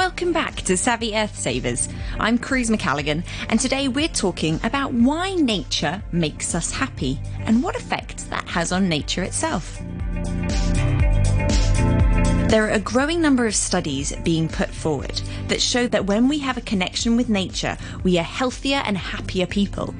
Welcome back to Savvy Earth Savers. I'm Cruz McCalligan, and today we're talking about why nature makes us happy and what effect that has on nature itself. There are a growing number of studies being put forward that show that when we have a connection with nature, we are healthier and happier people.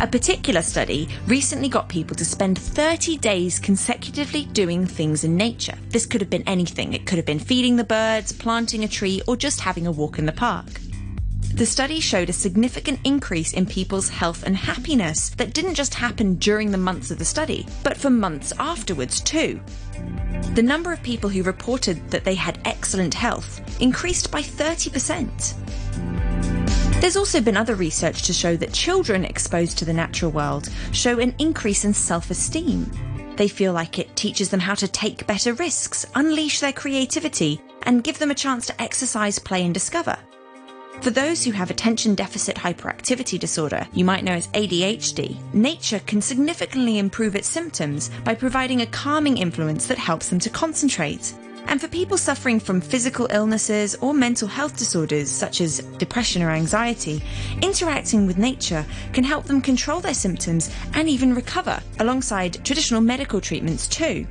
A particular study recently got people to spend 30 days consecutively doing things in nature. This could have been anything. It could have been feeding the birds, planting a tree, or just having a walk in the park. The study showed a significant increase in people's health and happiness that didn't just happen during the months of the study, but for months afterwards too. The number of people who reported that they had excellent health increased by 30%. There's also been other research to show that children exposed to the natural world show an increase in self esteem. They feel like it teaches them how to take better risks, unleash their creativity, and give them a chance to exercise, play, and discover. For those who have attention deficit hyperactivity disorder, you might know as ADHD, nature can significantly improve its symptoms by providing a calming influence that helps them to concentrate. And for people suffering from physical illnesses or mental health disorders such as depression or anxiety, interacting with nature can help them control their symptoms and even recover, alongside traditional medical treatments too.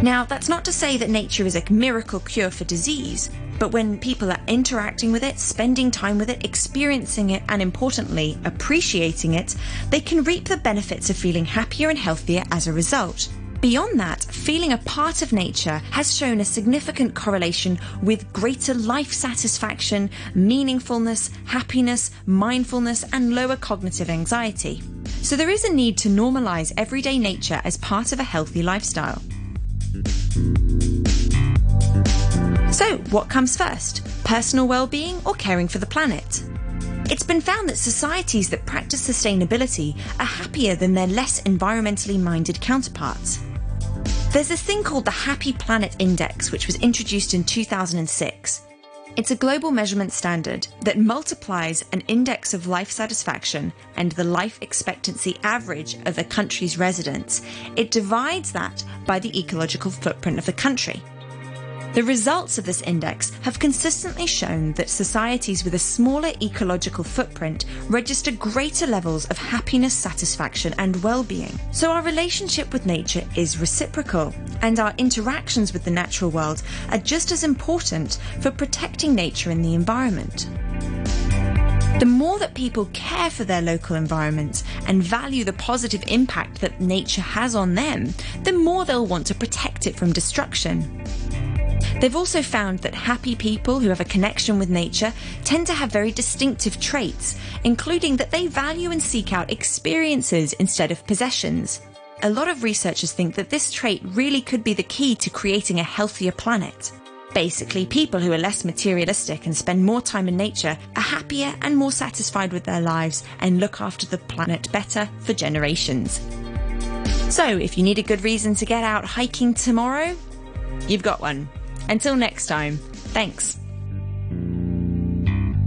Now, that's not to say that nature is a miracle cure for disease, but when people are interacting with it, spending time with it, experiencing it, and importantly, appreciating it, they can reap the benefits of feeling happier and healthier as a result. Beyond that, feeling a part of nature has shown a significant correlation with greater life satisfaction, meaningfulness, happiness, mindfulness, and lower cognitive anxiety. So there is a need to normalise everyday nature as part of a healthy lifestyle. So, what comes first? Personal well-being or caring for the planet? It's been found that societies that practice sustainability are happier than their less environmentally minded counterparts. There's this thing called the Happy Planet Index, which was introduced in 2006. It's a global measurement standard that multiplies an index of life satisfaction and the life expectancy average of a country's residents. It divides that by the ecological footprint of the country. The results of this index have consistently shown that societies with a smaller ecological footprint register greater levels of happiness, satisfaction, and well being. So, our relationship with nature is reciprocal, and our interactions with the natural world are just as important for protecting nature and the environment. The more that people care for their local environment and value the positive impact that nature has on them, the more they'll want to protect it from destruction. They've also found that happy people who have a connection with nature tend to have very distinctive traits, including that they value and seek out experiences instead of possessions. A lot of researchers think that this trait really could be the key to creating a healthier planet. Basically, people who are less materialistic and spend more time in nature are happier and more satisfied with their lives and look after the planet better for generations. So, if you need a good reason to get out hiking tomorrow, you've got one. Until next time, thanks.